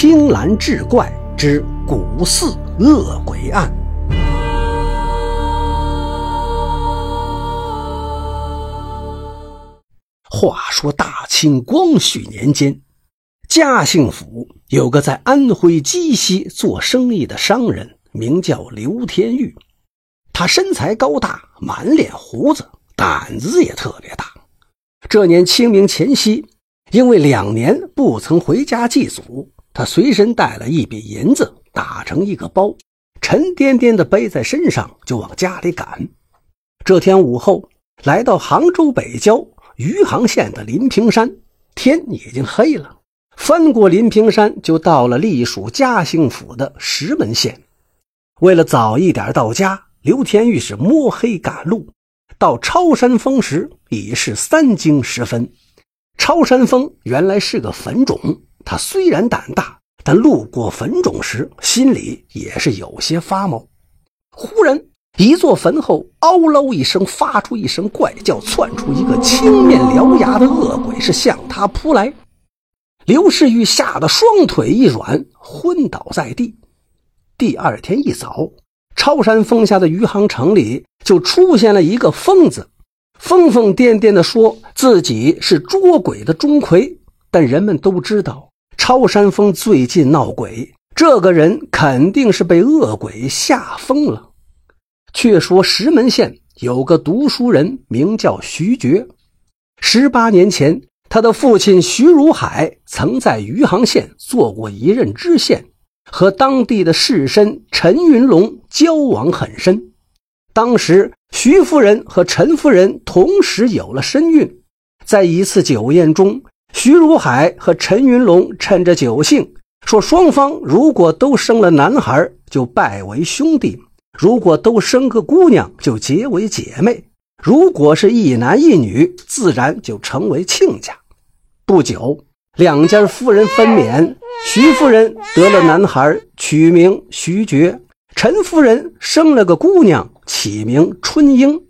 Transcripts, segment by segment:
青蓝志怪之古寺恶鬼案。话说大清光绪年间，嘉兴府有个在安徽鸡西做生意的商人，名叫刘天玉。他身材高大，满脸胡子，胆子也特别大。这年清明前夕，因为两年不曾回家祭祖，他随身带了一笔银子，打成一个包，沉甸甸的背在身上，就往家里赶。这天午后，来到杭州北郊。余杭县的临平山，天已经黑了。翻过临平山，就到了隶属嘉兴府的石门县。为了早一点到家，刘天玉是摸黑赶路。到超山峰时，已是三更时分。超山峰原来是个坟冢，他虽然胆大，但路过坟冢时，心里也是有些发毛。忽然。一座坟后，嗷喽一声，发出一声怪叫，窜出一个青面獠牙的恶鬼，是向他扑来。刘世玉吓得双腿一软，昏倒在地。第二天一早，超山峰下的余杭城里就出现了一个疯子，疯疯癫癫地说自己是捉鬼的钟馗。但人们都知道，超山峰最近闹鬼，这个人肯定是被恶鬼吓疯了。却说石门县有个读书人，名叫徐觉。十八年前，他的父亲徐如海曾在余杭县做过一任知县，和当地的士绅陈云龙交往很深。当时，徐夫人和陈夫人同时有了身孕。在一次酒宴中，徐如海和陈云龙趁着酒兴，说双方如果都生了男孩，就拜为兄弟。如果都生个姑娘，就结为姐妹；如果是一男一女，自然就成为亲家。不久，两家夫人分娩，徐夫人得了男孩，取名徐觉；陈夫人生了个姑娘，起名春英。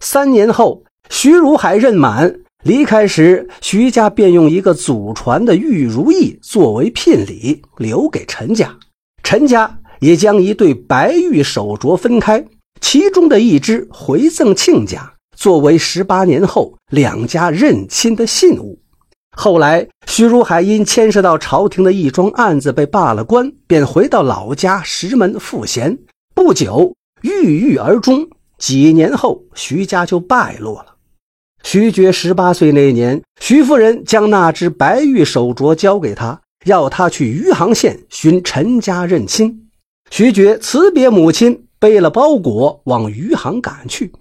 三年后，徐如海任满离开时，徐家便用一个祖传的玉如意作为聘礼，留给陈家。陈家。也将一对白玉手镯分开，其中的一只回赠亲家，作为十八年后两家认亲的信物。后来，徐如海因牵涉到朝廷的一桩案子被罢了官，便回到老家石门赋闲。不久，郁郁而终。几年后，徐家就败落了。徐觉十八岁那年，徐夫人将那只白玉手镯交给他，要他去余杭县寻陈家认亲。徐觉辞别母亲，背了包裹往余杭赶去。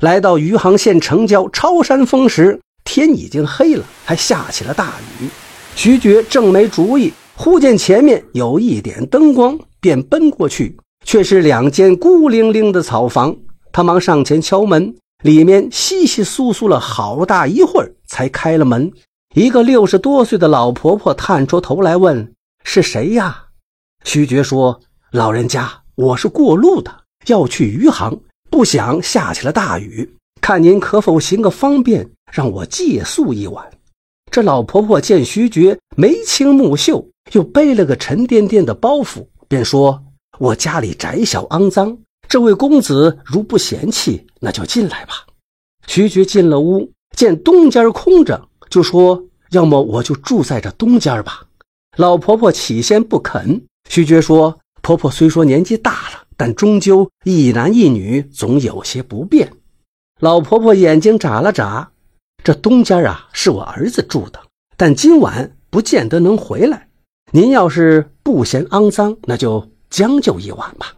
来到余杭县城郊超山峰时，天已经黑了，还下起了大雨。徐觉正没主意，忽见前面有一点灯光，便奔过去，却是两间孤零零的草房。他忙上前敲门，里面稀稀疏疏了好大一会儿，才开了门。一个六十多岁的老婆婆探出头来问：“是谁呀？”徐觉说。老人家，我是过路的，要去余杭，不想下起了大雨，看您可否行个方便，让我借宿一晚。这老婆婆见徐觉眉清目秀，又背了个沉甸甸的包袱，便说：“我家里窄小肮脏，这位公子如不嫌弃，那就进来吧。”徐觉进了屋，见东间空着，就说：“要么我就住在这东间吧。”老婆婆起先不肯，徐觉说。婆婆虽说年纪大了，但终究一男一女，总有些不便。老婆婆眼睛眨了眨，这东间啊是我儿子住的，但今晚不见得能回来。您要是不嫌肮脏，那就将就一晚吧。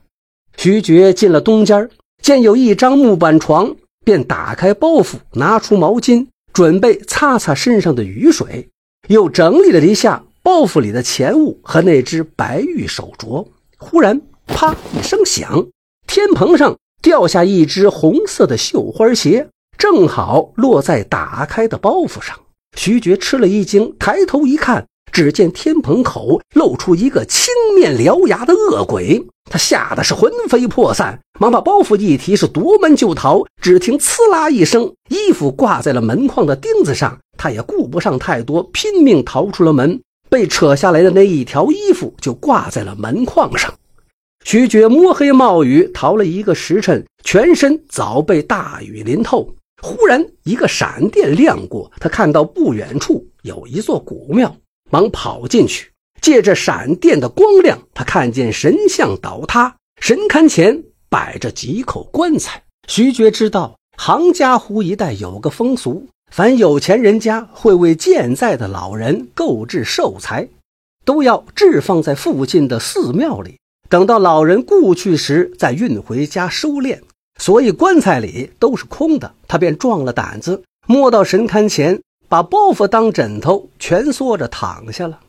徐觉进了东间，见有一张木板床，便打开包袱，拿出毛巾，准备擦擦身上的雨水，又整理了一下包袱里的钱物和那只白玉手镯。忽然，啪一声响，天棚上掉下一只红色的绣花鞋，正好落在打开的包袱上。徐觉吃了一惊，抬头一看，只见天棚口露出一个青面獠牙的恶鬼，他吓得是魂飞魄散，忙把包袱一提，是夺门就逃。只听“呲啦”一声，衣服挂在了门框的钉子上，他也顾不上太多，拼命逃出了门。被扯下来的那一条衣服就挂在了门框上。徐觉摸黑冒雨逃了一个时辰，全身早被大雨淋透。忽然一个闪电亮过，他看到不远处有一座古庙，忙跑进去。借着闪电的光亮，他看见神像倒塌，神龛前摆着几口棺材。徐觉知道杭家湖一带有个风俗，凡有钱人家会为健在的老人购置寿材，都要置放在附近的寺庙里。等到老人故去时，再运回家收敛，所以棺材里都是空的。他便壮了胆子，摸到神龛前，把包袱当枕头，蜷缩着躺下了。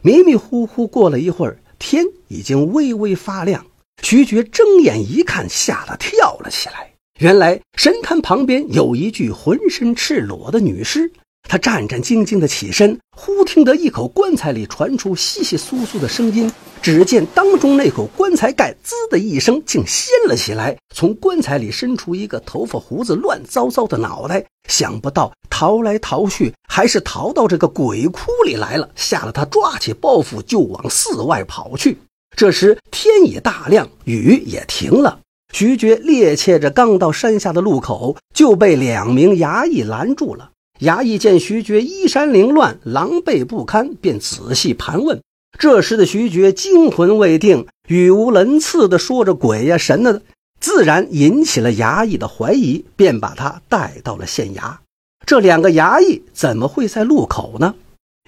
迷迷糊糊过了一会儿，天已经微微发亮。徐觉睁眼一看，吓得跳了起来。原来神龛旁边有一具浑身赤裸的女尸。他战战兢兢地起身，忽听得一口棺材里传出窸窸窣窣的声音。只见当中那口棺材盖“滋”的一声，竟掀了起来，从棺材里伸出一个头发胡子乱糟糟的脑袋。想不到逃来逃去，还是逃到这个鬼窟里来了，吓得他抓起包袱就往寺外跑去。这时天已大亮，雨也停了。徐觉趔趄着刚到山下的路口，就被两名衙役拦住了。衙役见徐觉衣衫凌乱、狼狈不堪，便仔细盘问。这时的徐觉惊魂未定，语无伦次地说着“鬼呀神呐”，自然引起了衙役的怀疑，便把他带到了县衙。这两个衙役怎么会在路口呢？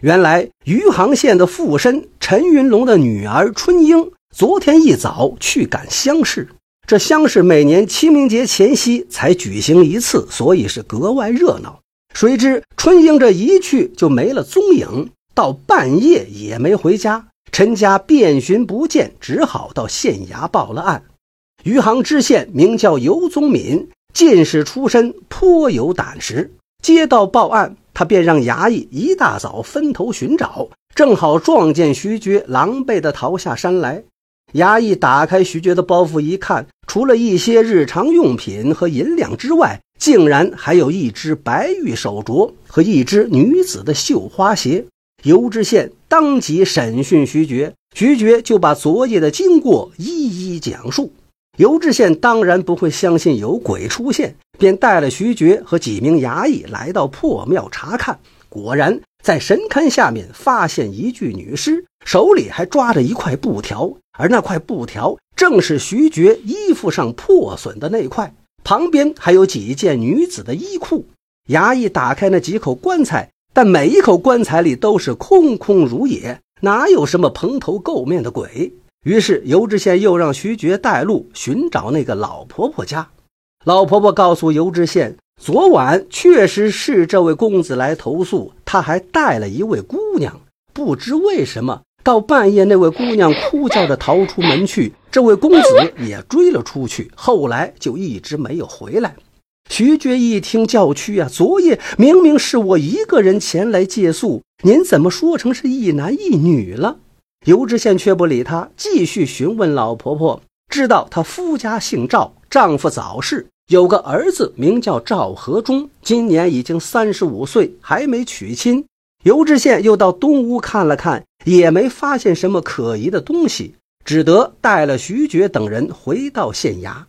原来余杭县的富绅陈云龙的女儿春英，昨天一早去赶乡试。这乡试每年清明节前夕才举行一次，所以是格外热闹。谁知春英这一去就没了踪影。到半夜也没回家，陈家遍寻不见，只好到县衙报了案。余杭知县名叫尤宗敏，进士出身，颇有胆识。接到报案，他便让衙役一大早分头寻找，正好撞见徐觉狼狈地逃下山来。衙役打开徐觉的包袱一看，除了一些日常用品和银两之外，竟然还有一只白玉手镯和一只女子的绣花鞋。尤知县当即审讯徐觉，徐觉就把昨夜的经过一一讲述。尤知县当然不会相信有鬼出现，便带了徐觉和几名衙役来到破庙查看。果然，在神龛下面发现一具女尸，手里还抓着一块布条，而那块布条正是徐觉衣服上破损的那块。旁边还有几件女子的衣裤。衙役打开那几口棺材。但每一口棺材里都是空空如也，哪有什么蓬头垢面的鬼？于是尤知县又让徐觉带路寻找那个老婆婆家。老婆婆告诉尤知县，昨晚确实是这位公子来投诉，他还带了一位姑娘。不知为什么，到半夜那位姑娘哭叫着逃出门去，这位公子也追了出去，后来就一直没有回来。徐觉一听叫屈啊！昨夜明明是我一个人前来借宿，您怎么说成是一男一女了？尤知县却不理他，继续询问老婆婆。知道她夫家姓赵，丈夫早逝，有个儿子名叫赵和忠，今年已经三十五岁，还没娶亲。尤知县又到东屋看了看，也没发现什么可疑的东西，只得带了徐觉等人回到县衙。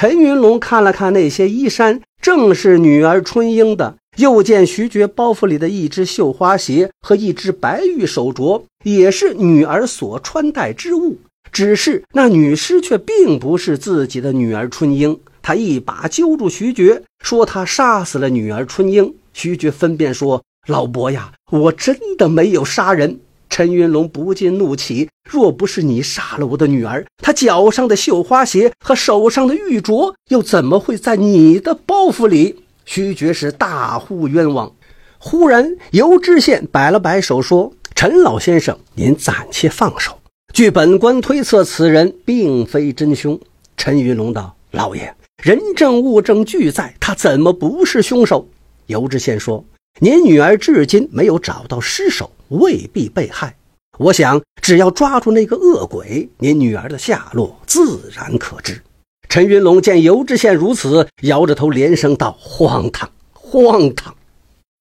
陈云龙看了看那些衣衫，正是女儿春英的。又见徐觉包袱里的一只绣花鞋和一只白玉手镯，也是女儿所穿戴之物。只是那女尸却并不是自己的女儿春英。他一把揪住徐觉，说：“他杀死了女儿春英。”徐觉分辨说：“老伯呀，我真的没有杀人。”陈云龙不禁怒起：“若不是你杀了我的女儿，她脚上的绣花鞋和手上的玉镯又怎么会在你的包袱里？”徐觉是大呼冤枉。忽然，尤知县摆了摆手说：“陈老先生，您暂且放手。据本官推测，此人并非真凶。”陈云龙道：“老爷，人证物证俱在，他怎么不是凶手？”尤知县说：“您女儿至今没有找到尸首。”未必被害，我想只要抓住那个恶鬼，您女儿的下落自然可知。陈云龙见尤知县如此，摇着头连声道：“荒唐，荒唐！”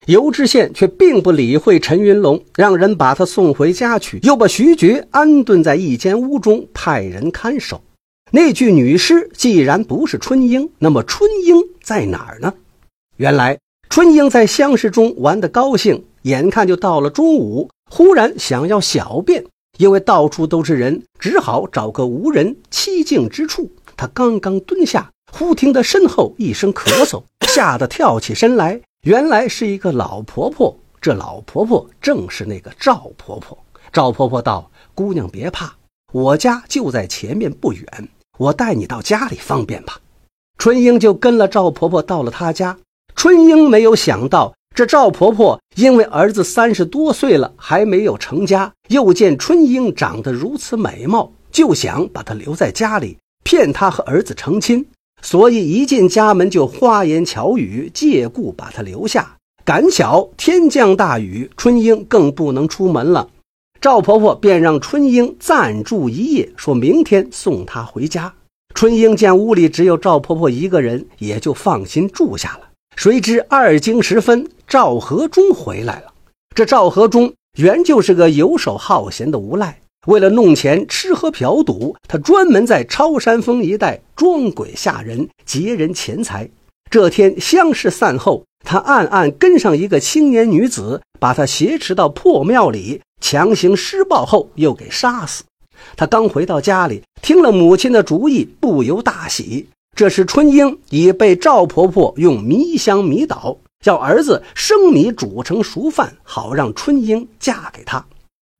尤知县却并不理会陈云龙，让人把他送回家去，又把徐觉安顿在一间屋中，派人看守。那具女尸既然不是春英，那么春英在哪儿呢？原来春英在乡试中玩得高兴，眼看就到了中午，忽然想要小便，因为到处都是人，只好找个无人凄静之处。他刚刚蹲下，忽听得身后一声咳嗽，吓得跳起身来。原来是一个老婆婆，这老婆婆正是那个赵婆婆。赵婆婆道：“姑娘别怕，我家就在前面不远，我带你到家里方便吧。”春英就跟了赵婆婆到了她家。春英没有想到，这赵婆婆因为儿子三十多岁了还没有成家，又见春英长得如此美貌，就想把她留在家里，骗她和儿子成亲。所以一进家门就花言巧语，借故把她留下。赶巧天降大雨，春英更不能出门了。赵婆婆便让春英暂住一夜，说明天送她回家。春英见屋里只有赵婆婆一个人，也就放心住下了。谁知二更时分，赵和忠回来了。这赵和忠原就是个游手好闲的无赖。为了弄钱吃喝嫖赌，他专门在超山峰一带装鬼吓人，劫人钱财。这天乡试散后，他暗暗跟上一个青年女子，把她挟持到破庙里，强行施暴后又给杀死。他刚回到家里，听了母亲的主意，不由大喜。这时春英已被赵婆婆用迷香迷倒，叫儿子生米煮成熟饭，好让春英嫁给他。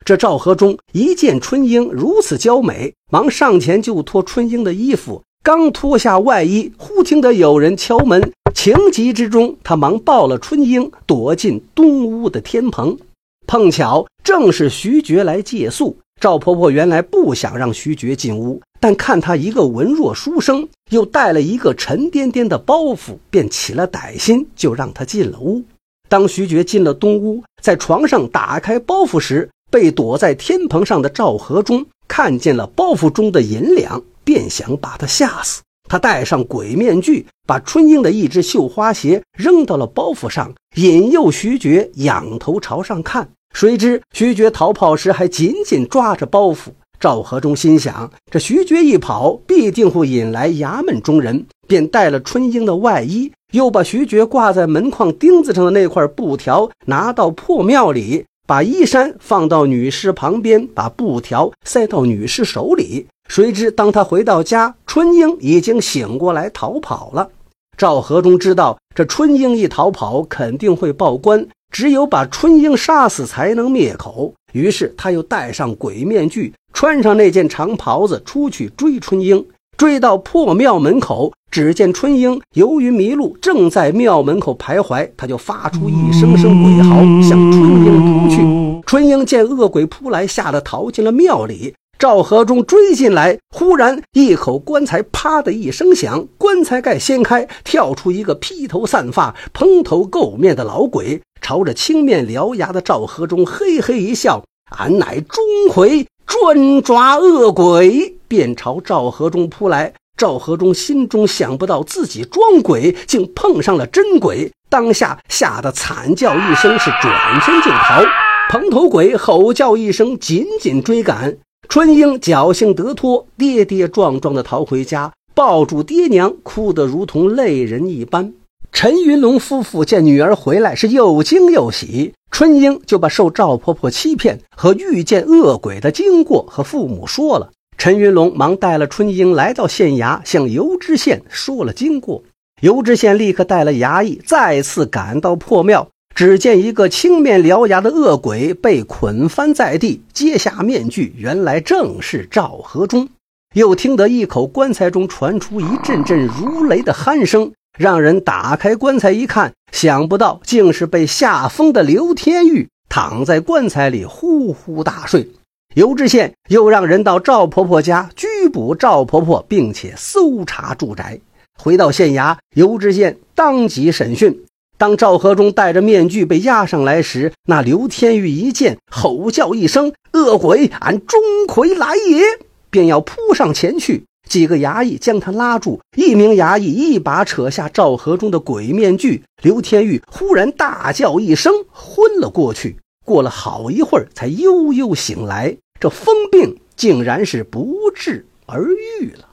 这赵和忠一见春英如此娇美，忙上前就脱春英的衣服。刚脱下外衣，忽听得有人敲门。情急之中，他忙抱了春英，躲进东屋的天棚。碰巧正是徐觉来借宿。赵婆婆原来不想让徐觉进屋，但看他一个文弱书生，又带了一个沉甸甸的包袱，便起了歹心，就让他进了屋。当徐觉进了东屋，在床上打开包袱时，被躲在天棚上的赵和忠看见了包袱中的银两，便想把他吓死。他戴上鬼面具，把春英的一只绣花鞋扔到了包袱上，引诱徐觉仰头朝上看。谁知徐觉逃跑时还紧紧抓着包袱。赵和忠心想：这徐觉一跑，必定会引来衙门中人，便带了春英的外衣，又把徐觉挂在门框钉子上的那块布条拿到破庙里。把衣衫放到女尸旁边，把布条塞到女尸手里。谁知当他回到家，春英已经醒过来逃跑了。赵和忠知道这春英一逃跑，肯定会报官，只有把春英杀死才能灭口。于是他又戴上鬼面具，穿上那件长袍子，出去追春英。追到破庙门口，只见春英由于迷路，正在庙门口徘徊。他就发出一声声鬼嚎，向春英扑去。春英见恶鬼扑来，吓得逃进了庙里。赵和忠追进来，忽然一口棺材“啪”的一声响，棺材盖掀开，跳出一个披头散发、蓬头垢面的老鬼，朝着青面獠牙的赵和忠嘿嘿一笑：“俺乃钟馗。”专抓恶鬼，便朝赵和忠扑来。赵和忠心中想不到自己装鬼，竟碰上了真鬼，当下吓得惨叫一声，是转身就逃。蓬头鬼吼叫一声，紧紧追赶。春英侥幸得脱，跌跌撞撞地逃回家，抱住爹娘，哭得如同泪人一般。陈云龙夫妇见女儿回来，是又惊又喜。春英就把受赵婆婆欺骗和遇见恶鬼的经过和父母说了。陈云龙忙带了春英来到县衙，向尤知县说了经过。尤知县立刻带了衙役，再次赶到破庙，只见一个青面獠牙的恶鬼被捆翻在地，揭下面具，原来正是赵和忠。又听得一口棺材中传出一阵阵如雷的鼾声。让人打开棺材一看，想不到竟是被吓疯的刘天玉躺在棺材里呼呼大睡。尤知县又让人到赵婆婆家拘捕赵婆婆，并且搜查住宅。回到县衙，尤知县当即审讯。当赵和忠戴着面具被押上来时，那刘天玉一见，吼叫一声：“恶鬼，俺钟馗来也！”便要扑上前去。几个衙役将他拉住，一名衙役一把扯下赵和中的鬼面具，刘天玉忽然大叫一声，昏了过去。过了好一会儿，才悠悠醒来。这疯病竟然是不治而愈了。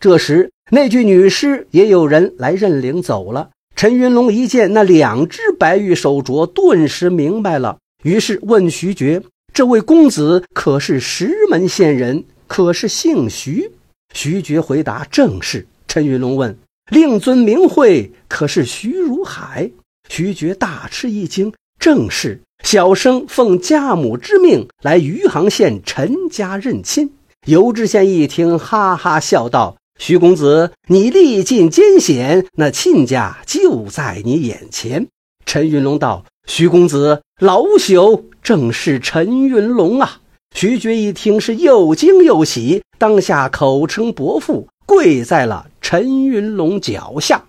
这时，那具女尸也有人来认领走了。陈云龙一见那两只白玉手镯，顿时明白了，于是问徐觉：“这位公子可是石门县人？可是姓徐？”徐觉回答：“正是。”陈云龙问：“令尊名讳可是徐如海？”徐觉大吃一惊：“正是。”小生奉家母之命来余杭县陈家认亲。尤知县一听，哈哈笑道：“徐公子，你历尽艰险，那亲家就在你眼前。”陈云龙道：“徐公子，老朽正是陈云龙啊！”徐觉一听，是又惊又喜，当下口称伯父，跪在了陈云龙脚下。